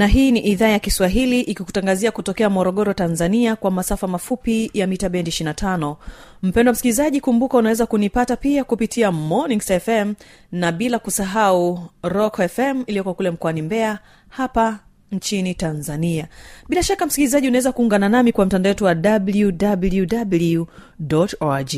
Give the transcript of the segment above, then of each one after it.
na hii ni idhaa ya kiswahili ikikutangazia kutokea morogoro tanzania kwa masafa mafupi ya mita bendi 25 mpendo msikilizaji kumbuka unaweza kunipata pia kupitia mornings fm na bila kusahau rock fm iliyoko kule mkoani mbeya hapa nchini tanzania. Bila shaka msikilizaji unaweza kuungana nami kwa mtandao wetu wa www org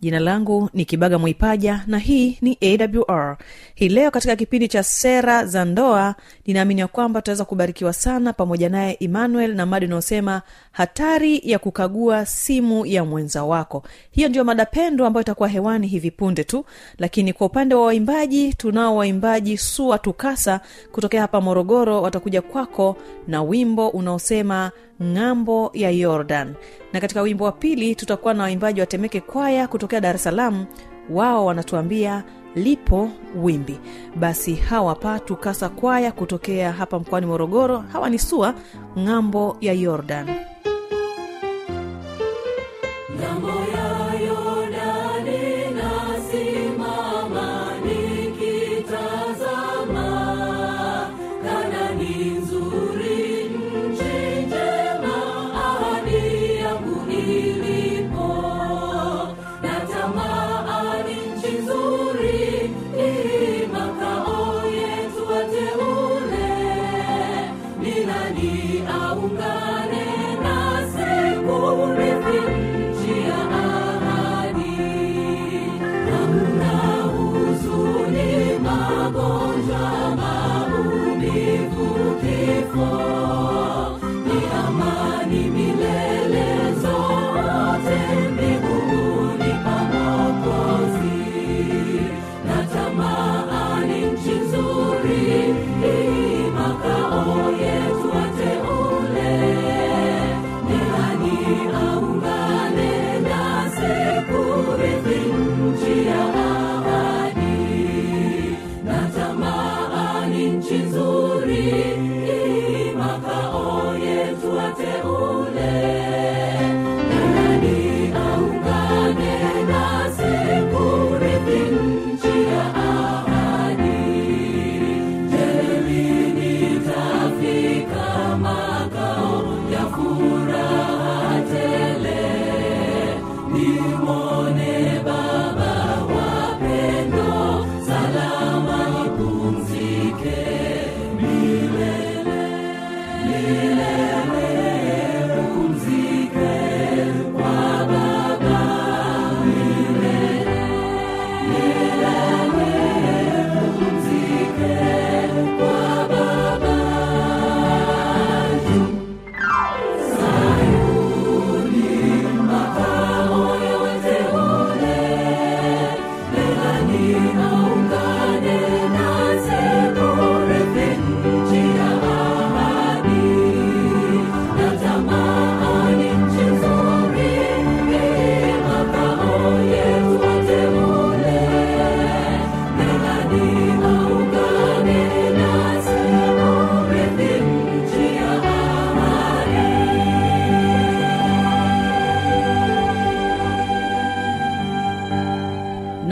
jina langu ni kibaga mwipaja na hii ni awr hii leo katika kipindi cha sera za ndoa ninaamini ya kwamba tutaweza kubarikiwa sana pamoja naye emmanuel na mada unayosema hatari ya kukagua simu ya mwenza wako. Hiyo ndio mada pendo ambayo itakuwa hewani hivi punde tu lakini kwa upande wa waimbaji tunao waimbaji sua tukasa kutokea hapa morogoro watakuja kwako na wimbo unaosema ng'ambo ya yordan na katika wimbo wa pili tutakuwa na waimbaji wa temeke kwaya kutokea dar es salaam. Wao wanatuambia lipo wimbi. Basi hawa pa tukasa kwaya kutokea hapa mkoani morogoro hawa ni sua ng'ambo ya yordan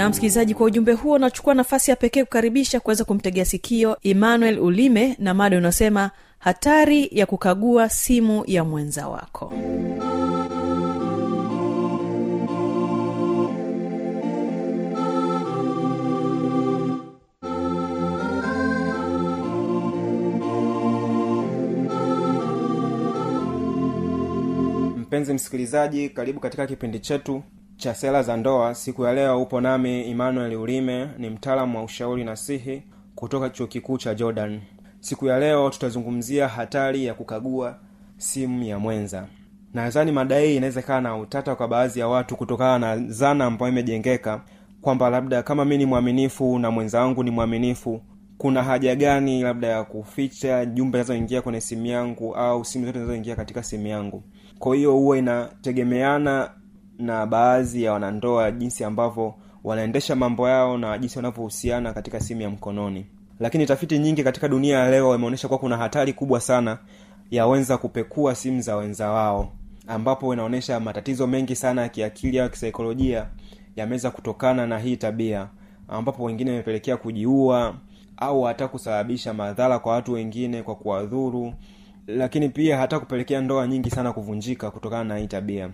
msikilizaji kwa ujumbe huo nachukua nafasi ya pekee kukaribisha kuweza kumtegea sikio emmanuel ulime na mada unaosema hatari ya kukagua simu ya mwenza wako. Mpenzi msikilizaji karibu katika kipindi chetu cha sera za ndoa siku ya leo upo nami emmanuel ulime ni mtaalamu wa ushauri nasihi kutoka chuo kikuu cha jordan. Siku ya leo tutazungumzia hatari ya kukagua simu ya mwenza. Nadhani mada hii inaweza ikawa na utata kwa baadhi ya watu kutokana na zana ambayo imejengeka kwamba labda kama mi ni mwaminifu na mwenza wangu ni mwaminifu kuna haja gani labda ya kuficha jumbe zinazoingia kwenye simu yangu au simu zote zinazoingia katika simu yangu? Kwa hiyo huwa inategemeana na baadhi ya wanandoa jinsi ambavyo wanaendesha mambo yao na jinsi wanavyohusiana katika simu ya mkononi. Lakini tafiti nyingi katika dunia ya leo imeonyesha kuwa kuna hatari kubwa sana ya wenza kupekua simu za wenza wao ambapo inaonyesha matatizo mengi sana ya kiakili au kisaikolojia yameweza kutokana na hii tabia ambapo wengine imepelekea kujiua au hata kusababisha madhara kwa watu wengine kwa kuwadhuru lakini pia hata kupelekea ndoa nyingi sana kuvunjika kutokana na hii tabia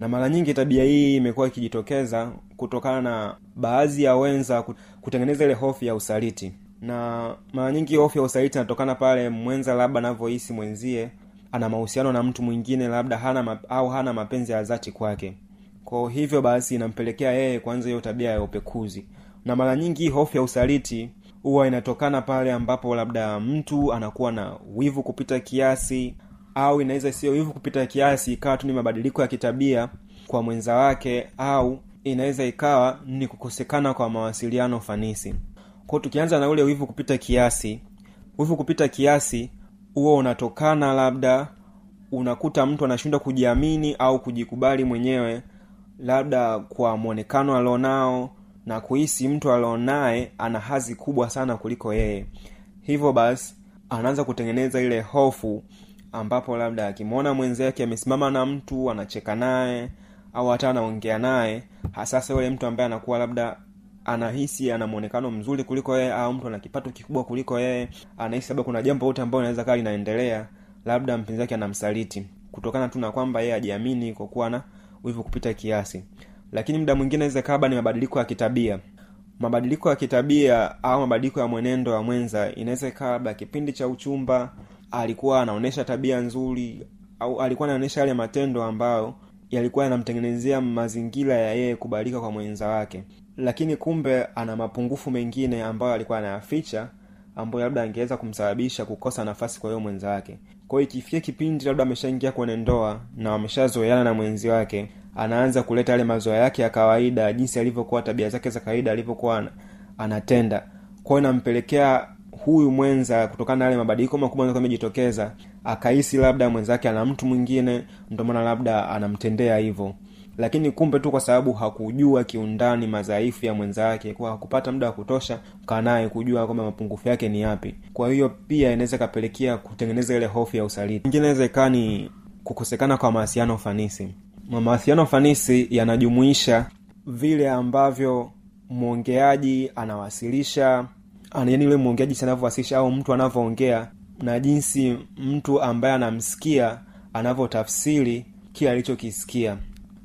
na mara nyingi tabia hii imekuwa ikijitokeza kutokana na baadhi ya wenza kutengeneza ile hofu ya usaliti. Na mara nyingi hofu ya usaliti inatokana pale mwenza labda anavyohisi mwenzie ana mahusiano na mtu mwingine labda hana au hana mapenzi ya dhati kwake. Kwa hivyo basi inampelekea yeye kuanza hiyo tabia ya upekuzi. Na mara nyingi hofu ya usaliti huwa inatokana pale ambapo labda mtu anakuwa na wivu kupita kiasi au inaweza sio hivyo kupita kiasi ikawa tu ni mabadiliko ya kitabia kwa mwenza wake au inaweza ikawa ni kukosekana kwa mawasiliano fanisi. Kwao tukianza na ule wivu kupita kiasi wivu kupita kiasi huo unatokana labda unakuta mtu anashindwa kujiamini au kujikubali mwenyewe labda kwa mwonekano alionao na kuhisi mtu alionaye ana hazi kubwa sana kuliko yeye. Hivyo basi anaanza kutengeneza ile hofu ambapo labda akimwona mwenzake amesimama na mtu anacheka naye au hata anaongea naye hasasa yule mtu ambaye anakuwa labda anahisi ana mwonekano mzuri kuliko yeye au mtu ana kipato kikubwa kuliko yeye anahisi labda kuna jambo lote ambayo inaweza kaa linaendelea labda mpenzi wake anamsaliti. Kutokana tu na kwamba yeye ajiamini kwa kuwa na wivu kupita kiasi. Lakini muda mwingine inaweza kaa ni mabadiliko ya kitabia. Mabadiliko ya kitabia au mabadiliko ya mwenendo wa mwenza inaweza ikawa labda kipindi cha uchumba alikuwa anaonyesha tabia nzuri au alikuwa anaonyesha yale matendo ambayo yalikuwa yanamtengenezea mazingira ya yeye kubalika kwa mwenza wake. Lakini kumbe ana mapungufu mengine ambayo alikuwa anayaficha ambayo labda angeweza kumsababisha kukosa nafasi kwa hiyo mwenza wake. Kwa ikifikia kipindi labda ameshaingia kwenye ndoa na wameshazoeana na mwenzi wake anaanza kuleta yale mazoea yake ya kawaida jinsi alivyokuwa tabia zake za kawaida alivyokuwa anatenda. Kwao inampelekea huyu mwenza kutokana na yale mabadiliko makubwa amejitokeza akahisi labda mwenzake ana mtu mwingine ndio labda anamtendea hivyo. Lakini kumbe tu kwa sababu hakujua kiundani madhaifu ya mwenzake kwa hakupata muda wa kutosha kanaye kujua kwamba mapungufu yake ni yapi. Kwa hiyo pia inaweza ikapelekea kutengeneza ile hofu ya usaliti. Ingine inaweza ikaa ni kukosekana kwa mawasiliano fanisi. Mawasiliano fanisi yanajumuisha vile ambavyo mwongeaji anawasilisha yani yule mwongeaji anavyowasilisha au mtu anavyoongea na jinsi mtu ambaye anamsikia anavyotafsiri kile alichokisikia.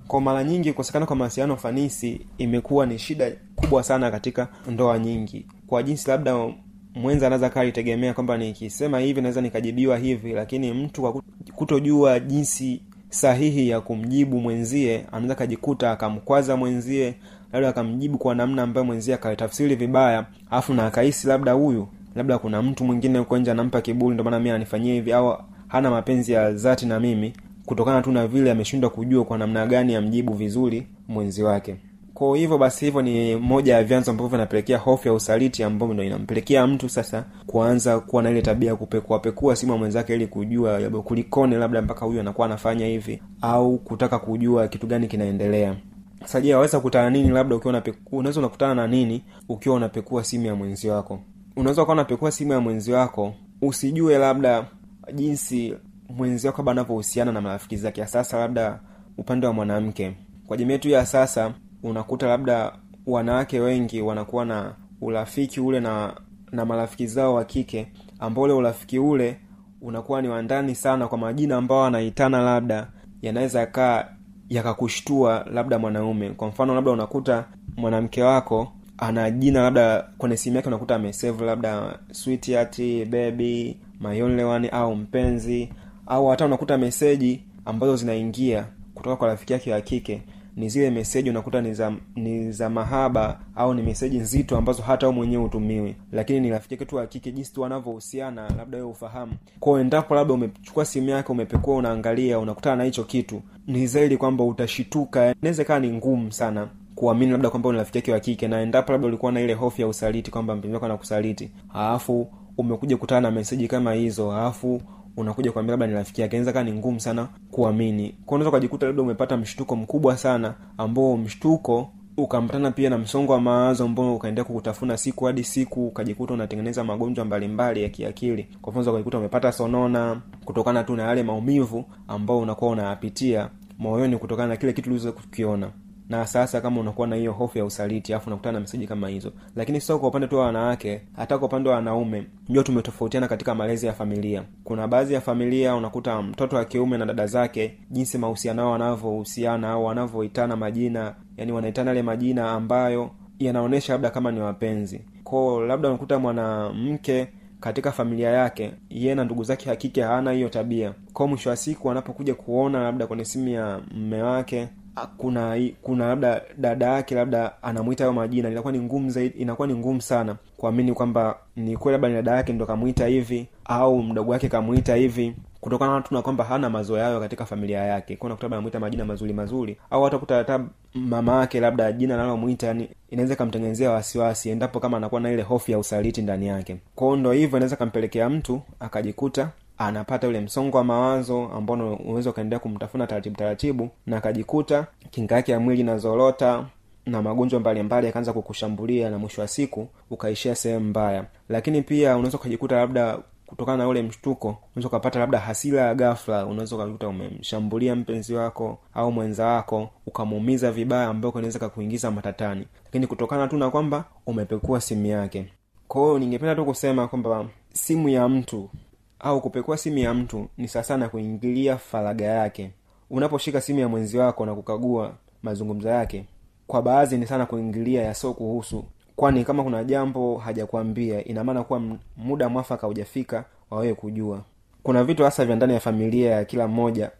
Kwa mara nyingi kukosekana kwa mawasiliano fanisi imekuwa ni shida kubwa sana katika ndoa nyingi. Kwa jinsi labda mwenza anaweza kaa alitegemea kwamba nikisema hivi naweza nikajibiwa hivi lakini mtu kwa kutojua jinsi sahihi ya kumjibu mwenzie anaweza akajikuta akamkwaza mwenzie labda akamjibu kwa namna ambayo mwenzie akatafsiri vibaya alafu na akahisi labda huyu labda kuna mtu mwingine huko nje anampa kiburi ndio maana mi ananifanyia hivi au hana mapenzi ya dhati na mimi kutokana tu na vile ameshindwa kujua kwa namna gani amjibu vizuri mwenzi wake. Kwa hivyo basi hivyo ni moja ya vyanzo ambavyo vinapelekea hofu ya usaliti ambayo ndo inampelekea mtu sasa kuanza kuwa na ile tabia ya kupekuapekua simu ya mwenzake ili kujua kulikone labda mpaka huyu anakuwa anafanya hivi au kutaka kujua kitu gani kinaendelea sasa je waweza kukutana nini labda ukiwa unapekua unaweza unakutana na nini ukiwa unapekua simu ya mwenzi wako? Unaweza ukawa unapekua simu ya mwenzi wako usijue labda jinsi mwenzi wako labda anavyohusiana na marafiki zake sasa labda upande wa mwanamke. Kwa jamii yetu ya sasa unakuta labda wanawake wengi wanakuwa na urafiki ule na na marafiki zao wa kike ambao ule urafiki ule unakuwa ni wandani sana kwa majina ambao anaitana labda yanaweza kaa yakakushtua labda mwanaume. Kwa mfano labda unakuta mwanamke wako ana jina labda kwenye simu yake unakuta amesave labda sweetheart baby my only one au mpenzi au hata unakuta meseji ambazo zinaingia kutoka kwa rafiki yake wa kike ni zile meseji unakuta ni za ni za mahaba au ni meseji nzito ambazo hata wewe mwenyewe utumiwi lakini ni rafiki yake tu wa jinsi tu wanavyohusiana labda wewe ufahamu kwao endapo labda umechukua simu yake umepekua unaangalia unakutana na hicho kitu ni zaidi kwamba utashituka. Inaweza ikawa ni ngumu sana kuamini labda kwamba rafiki yake wa kike na endapo labda ulikuwa na ile hofu ya usaliti kwamba mpenzi wako anakusaliti alafu umekuja kutana na meseji kama hizo alafu unakuja kuambia labda ni rafiki yake. Inaweza ni ngumu sana kuamini. Kwa unaweza ukajikuta labda umepata mshtuko mkubwa sana ambao mshtuko ukaambatana pia na msongo wa mawazo ambao ukaendelea kukutafuna siku hadi siku ukajikuta unatengeneza magonjwa mbalimbali ya kiakili. Kwa mfano ukajikuta umepata sonona kutokana tu na yale maumivu ambao unakuwa unayapitia moyoni kutokana na kile kitu ulizo kukiona na sasa kama unakuwa na hiyo hofu ya usaliti alafu unakutana na meseji kama hizo. Lakini sio kwa upande tu wa wanawake hata kwa upande wa wanaume jua tumetofautiana katika malezi ya familia. Kuna baadhi ya familia unakuta mtoto wa kiume na dada zake jinsi mahusiano yao wanavyohusiana au wanavyoitana majina yani wanaitana yale majina ambayo yanaonyesha labda kama ni wapenzi. Kwao labda unakuta mwanamke katika familia yake yeye na ndugu zake hakike hawana hiyo tabia. Kwao mwisho wa siku anapokuja kuona labda kwenye simu ya mme wake kuna kuna labda dada yake labda anamwita hayo majina inakuwa ni ngumu zaidi inakuwa ni ngumu sana kuamini kwamba ni kweli labda ni dada yake ndo kamwita hivi au mdogo wake kamwita hivi kutokana na tu kwamba hana mazoea hayo katika familia yake. Kwa unakuta anamwita majina mazuri mazuri au hata kuta hata mama yake labda jina analomwita yani inaweza ikamtengenezea wasiwasi endapo kama anakuwa na ile hofu ya usaliti ndani yake. Kwao ndo hivyo inaweza kampelekea mtu akajikuta anapata ule msongo wa mawazo ambao unaweza ukaendelea kumtafuna taratibu taratibu na akajikuta kinga yake ya mwili inazorota na magonjwa mbalimbali yakaanza kukushambulia na mwisho wa siku ukaishia sehemu mbaya. Lakini pia unaweza ukajikuta labda kutokana na ule mshtuko unaweza ukapata labda hasira ya gafla unaweza ukakuta umemshambulia mpenzi wako au mwenza wako ukamuumiza vibaya ambayo inaweza kakuingiza matatani. Lakini kutokana tu na kwamba umepekua simu yake. Kwa hiyo ningependa tu kusema kwamba simu ya mtu au kupekua simu ya mtu ni sasa na kuingilia faraga yake. Unaposhika simu ya mwenzi wako na kukagua mazungumzo yake kwa baadhi ni sana kuingilia yasio kuhusu kwani kama kuna jambo hajakwambia ina maana kuwa muda mwafaka hujafika wawewe kujua. Kuna vitu hasa vya ndani ya familia ya kila mmoja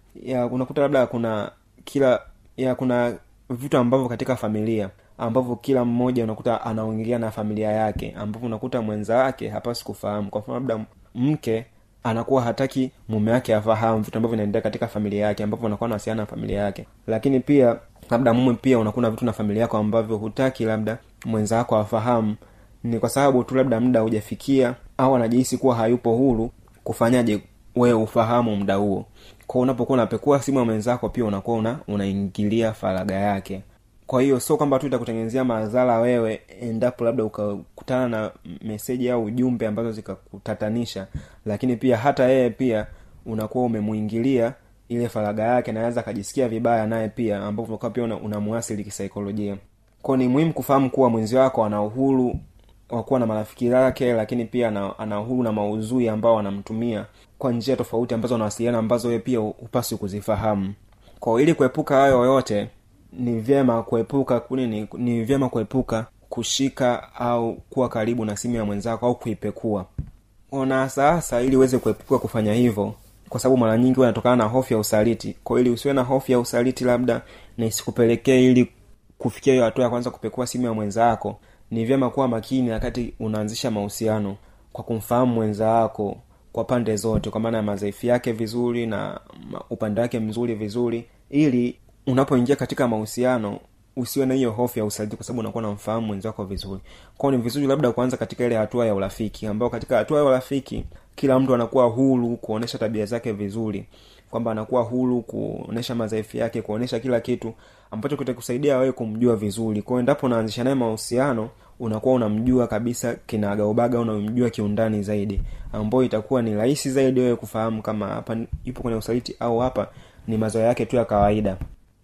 unakuta labda kuna kila ya kuna vitu ambavyo katika familia ambavyo kila mmoja unakuta anaongelea na familia yake ambapo unakuta mwenza wake hapasi kufahamu. Kwa mfano labda mke anakuwa hataki mume wake afahamu vitu ambavyo vinaendelea katika familia yake ambapo anakuwa anawasiliana na familia yake. Lakini pia labda mume pia unakuna vitu na familia yako ambavyo hutaki labda mwenzawako afahamu. Ni kwa sababu tu labda muda hujafikia au anajihisi kuwa hayupo huru kufanyaje wewe ufahamu muda huo. Kwao unapokuwa unapekua simu ya mwenzako pia unakuwa una unaingilia faraga yake kwa hiyo sio kwamba tu itakutengenezea madhara wewe endapo labda ukakutana na meseji au ujumbe ambazo zikakutatanisha lakini pia hata yeye pia unakuwa umemuingilia ile faraga yake naweza akajisikia vibaya naye pia ambapo pia unamuasili kisaikolojia. Kwao ni muhimu kufahamu kuwa mwenzi wako ana uhuru wa kuwa na marafiki zake lakini pia ana, uhuru na maudhui ambao anamtumia kwa njia tofauti ambazo anawasiliana ambazo wewe pia hupaswi kuzifahamu. Kwa ili kuepuka hayo yote ni vyema kuepuka ni, ni vyema kuepuka kushika au kuwa karibu na simu ya mwenzako au kuipekua. Ona sasa ili uweze kuepuka kufanya hivyo kwa sababu mara nyingi wanatokana na hofu ya usaliti. Kwa ili usiwe na hofu ya usaliti labda na ili kufikia hiyo hatua ya kwanza kupekua simu ya mwenzako ni vyema kuwa makini wakati unaanzisha mahusiano kwa kumfahamu mwenza wako kwa pande zote kwa maana ya madhaifu yake vizuri na upande wake mzuri vizuri ili unapoingia katika mahusiano usiwe na hiyo hofu ya usaliti kwa sababu unakuwa unamfahamu mwenzako vizuri. Kwao ni vizuri labda kuanza katika ile hatua ya urafiki ambao katika hatua ya urafiki kila mtu anakuwa huru kuonesha tabia zake vizuri kwamba anakuwa huru kuonesha madhaifu yake kuonesha kila kitu ambacho kitakusaidia wewe kumjua vizuri. Kwao endapo unaanzisha naye mahusiano unakuwa unamjua kabisa kinagaubaga unamjua kiundani zaidi ambayo itakuwa ni rahisi zaidi wewe kufahamu kama hapa yupo kwenye usaliti au hapa ni mazoea yake tu ya kawaida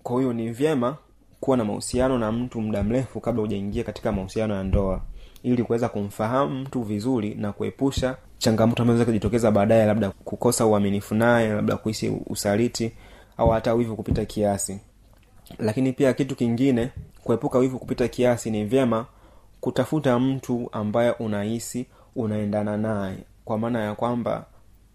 kwa hiyo ni vyema kuwa na mahusiano na mtu muda mrefu kabla hujaingia katika mahusiano ya ndoa ili kuweza kumfahamu mtu vizuri na kuepusha changamoto ambazo zinaweza baadaye labda kukosa uaminifu naye labda kuishi usaliti au hata wivu kupita kiasi. Lakini pia kitu kingine kuepuka wivu kupita kiasi ni vyema kutafuta mtu ambaye unahisi unaendana naye. Kwa maana ya kwamba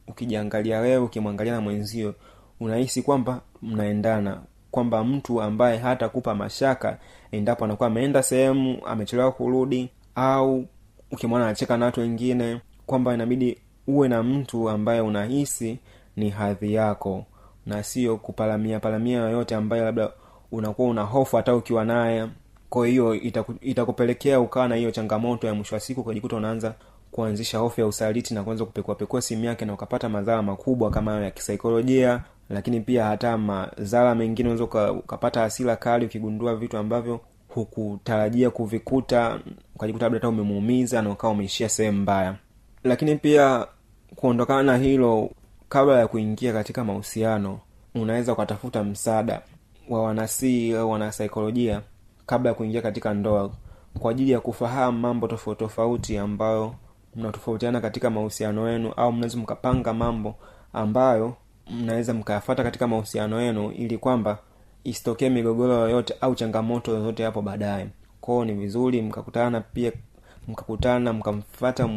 ukijiangalia wewe ukimwangalia na mwenzio unahisi kwamba mnaendana kwamba mtu ambaye hatakupa mashaka endapo anakuwa ameenda sehemu amechelewa kurudi au ukimwona anacheka na watu wengine kwamba inabidi uwe na mtu ambaye unahisi ni hadhi yako na sio kupalamia palamia yoyote ambayo labda unakuwa una hofu hata ukiwa naye. Kwa hiyo itaku, itakupelekea ukawa na hiyo changamoto ya mwisho wa siku ukajikuta unaanza kuanzisha hofu ya usaliti na kuanza kupekuapekua simu yake na ukapata madhara makubwa kama hayo ya kisaikolojia lakini pia hata madhara mengine unaweza uka- ukapata hasira kali ukigundua vitu ambavyo hukutarajia kuvikuta ukajikuta labda hata umemuumiza na ukawa umeishia sehemu mbaya. Lakini pia kuondokana na hilo kabla ya kuingia katika mahusiano unaweza ukatafuta msaada wa wanasii au wanasaikolojia kabla ya kuingia katika ndoa kwa ajili ya kufahamu mambo tofauti tofauti ambayo mnatofautiana katika mahusiano yenu au mnaweza mkapanga mambo ambayo mnaweza mkayafata katika mahusiano yenu ili kwamba isitokee migogoro yoyote au changamoto yoyote hapo baadaye. Kwao ni vizuri mkakutana pia mkakutana mkamfata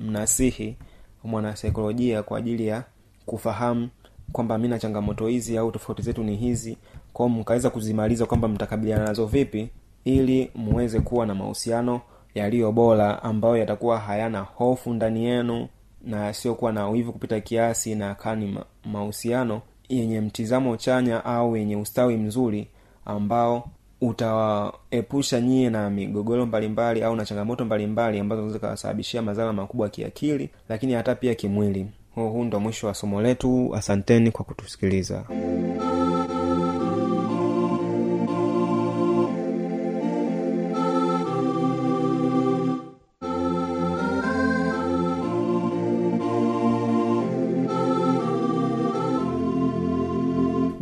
mnasihi mwanasaikolojia kwa ajili ya kufahamu kwamba mi na changamoto hizi au tofauti zetu ni hizi. Kwao mkaweza kuzimaliza kwamba mtakabiliana nazo vipi ili muweze kuwa na mahusiano yaliyo bora ambayo yatakuwa hayana hofu ndani yenu na asiokuwa na wivu kupita kiasi na kani mahusiano yenye mtizamo chanya au yenye ustawi mzuri ambao utawaepusha nyie na migogoro mbalimbali au na changamoto mbalimbali ambazo zinaweza kawasababishia madhara makubwa kiakili lakini hata pia kimwili. Huu huu ndo mwisho wa somo letu. Asanteni kwa kutusikiliza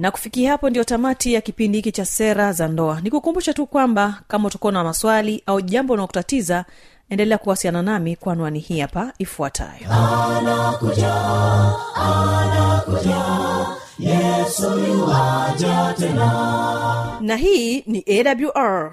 na kufikia hapo ndio tamati ya kipindi hiki cha sera za ndoa. Nikukumbusha tu kwamba kama utakuwa na maswali au jambo unaokutatiza endelea kuwasiliana nami kwa anwani hii hapa ifuatayo. Na hii ni awr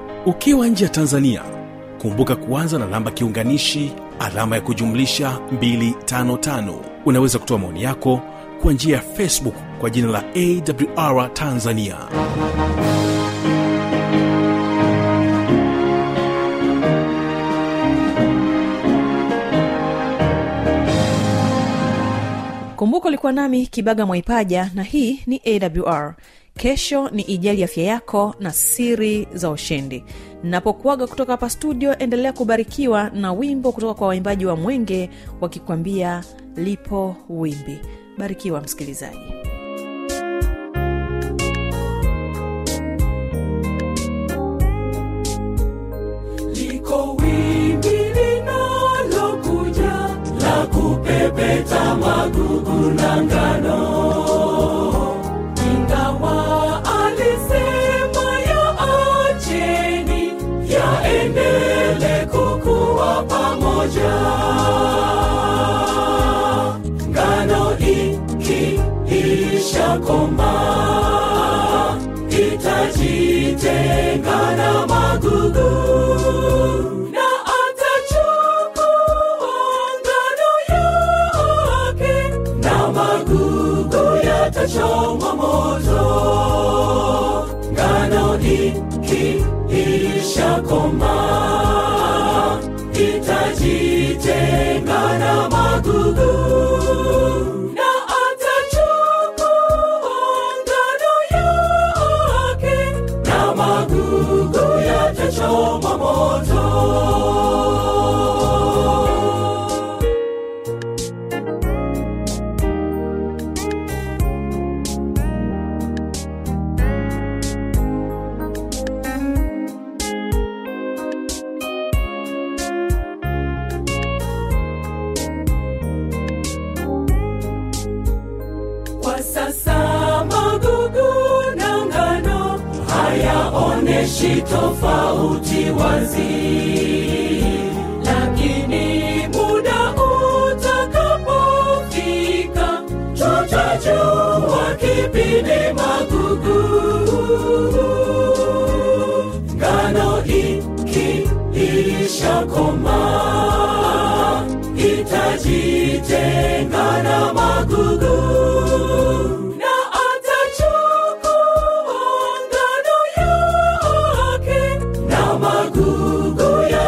ukiwa nje ya tanzania kumbuka kuanza na namba kiunganishi alama ya kujumlisha 255 unaweza kutoa maoni yako kwa njia ya facebook kwa jina la awr tanzania. Kumbuka ulikuwa nami kibaga mwaipaja na hii ni awr kesho ni ijali afya yako na siri za ushindi. Napokuaga kutoka hapa studio endelea kubarikiwa na wimbo kutoka kwa waimbaji wa mwenge wakikwambia lipo wimbi. Barikiwa msikilizaji pamoja. Ngano ikiisha koma itajitenga na magugu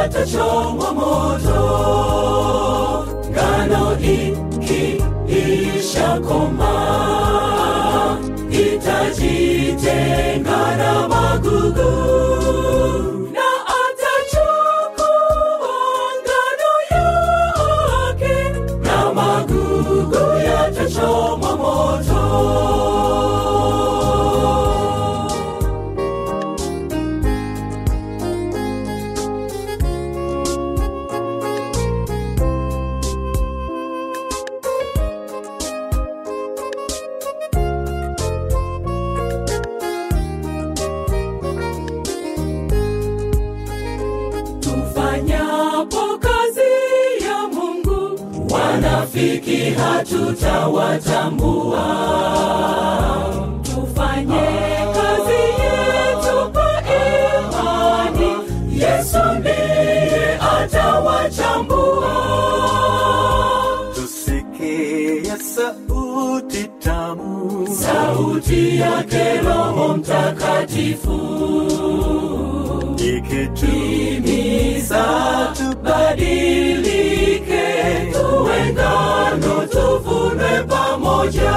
yatachomwa moto. Ngano ikiishakoma itajitenga na magugu. sauti yake Roho Mtakatifu ikituhimiza tubadilike, tuwe ngano, tuvunwe pamoja.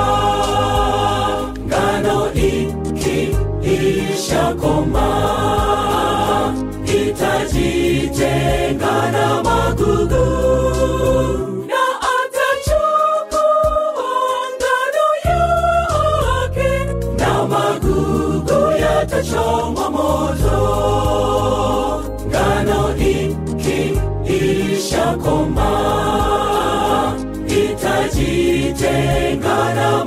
Ngano ikiishakomaa itajitenga na magugu imeshakoma itajitenga na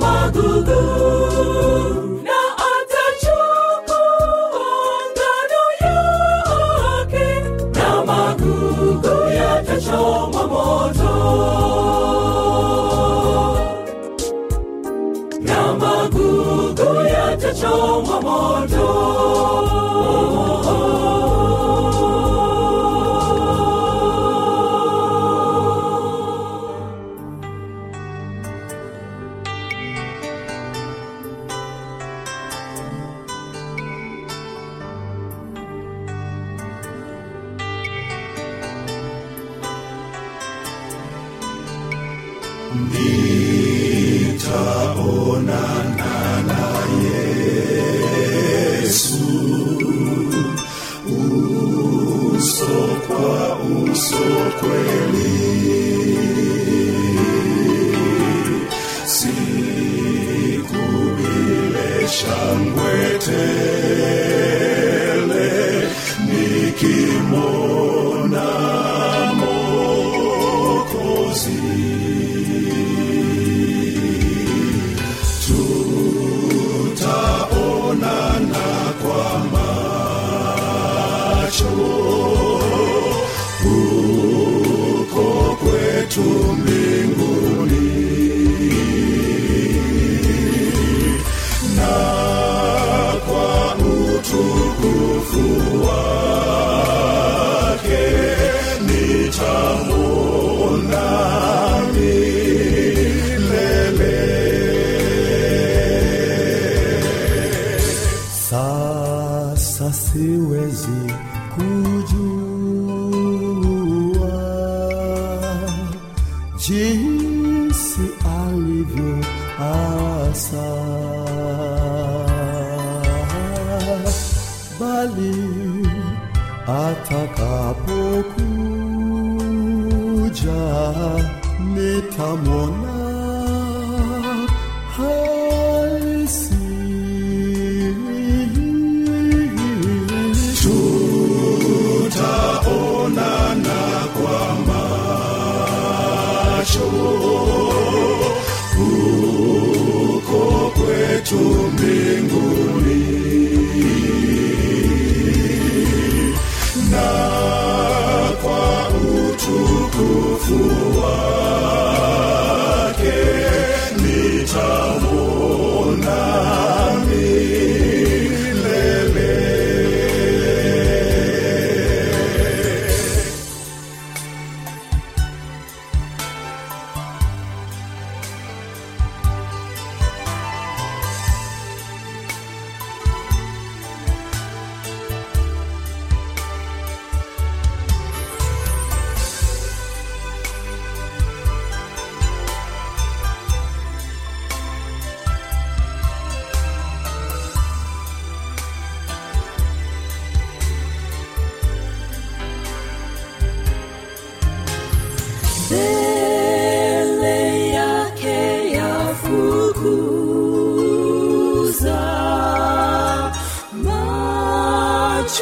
queen.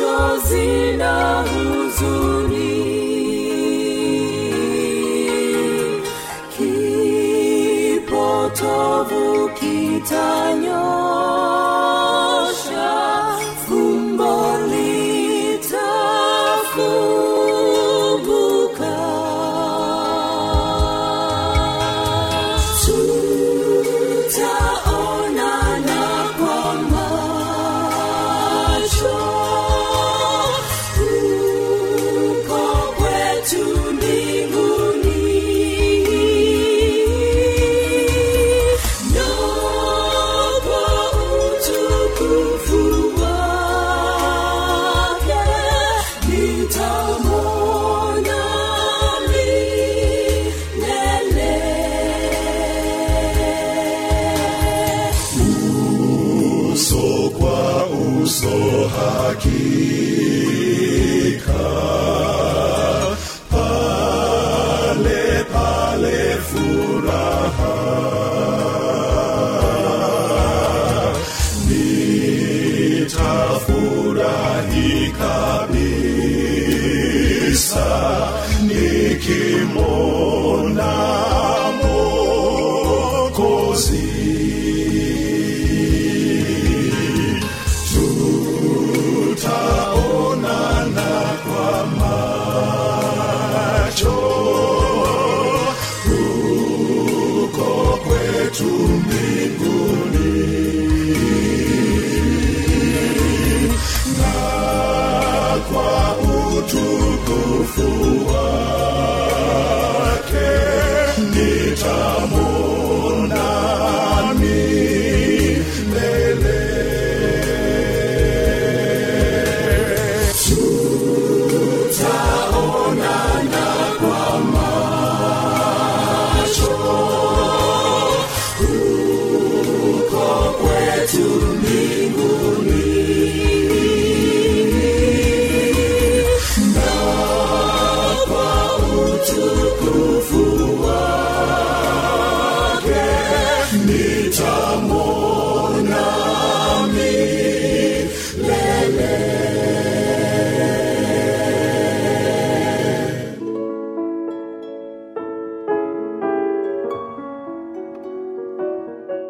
Machozi na huzuni. Kipotovu kitanyosha Keep. Ooh.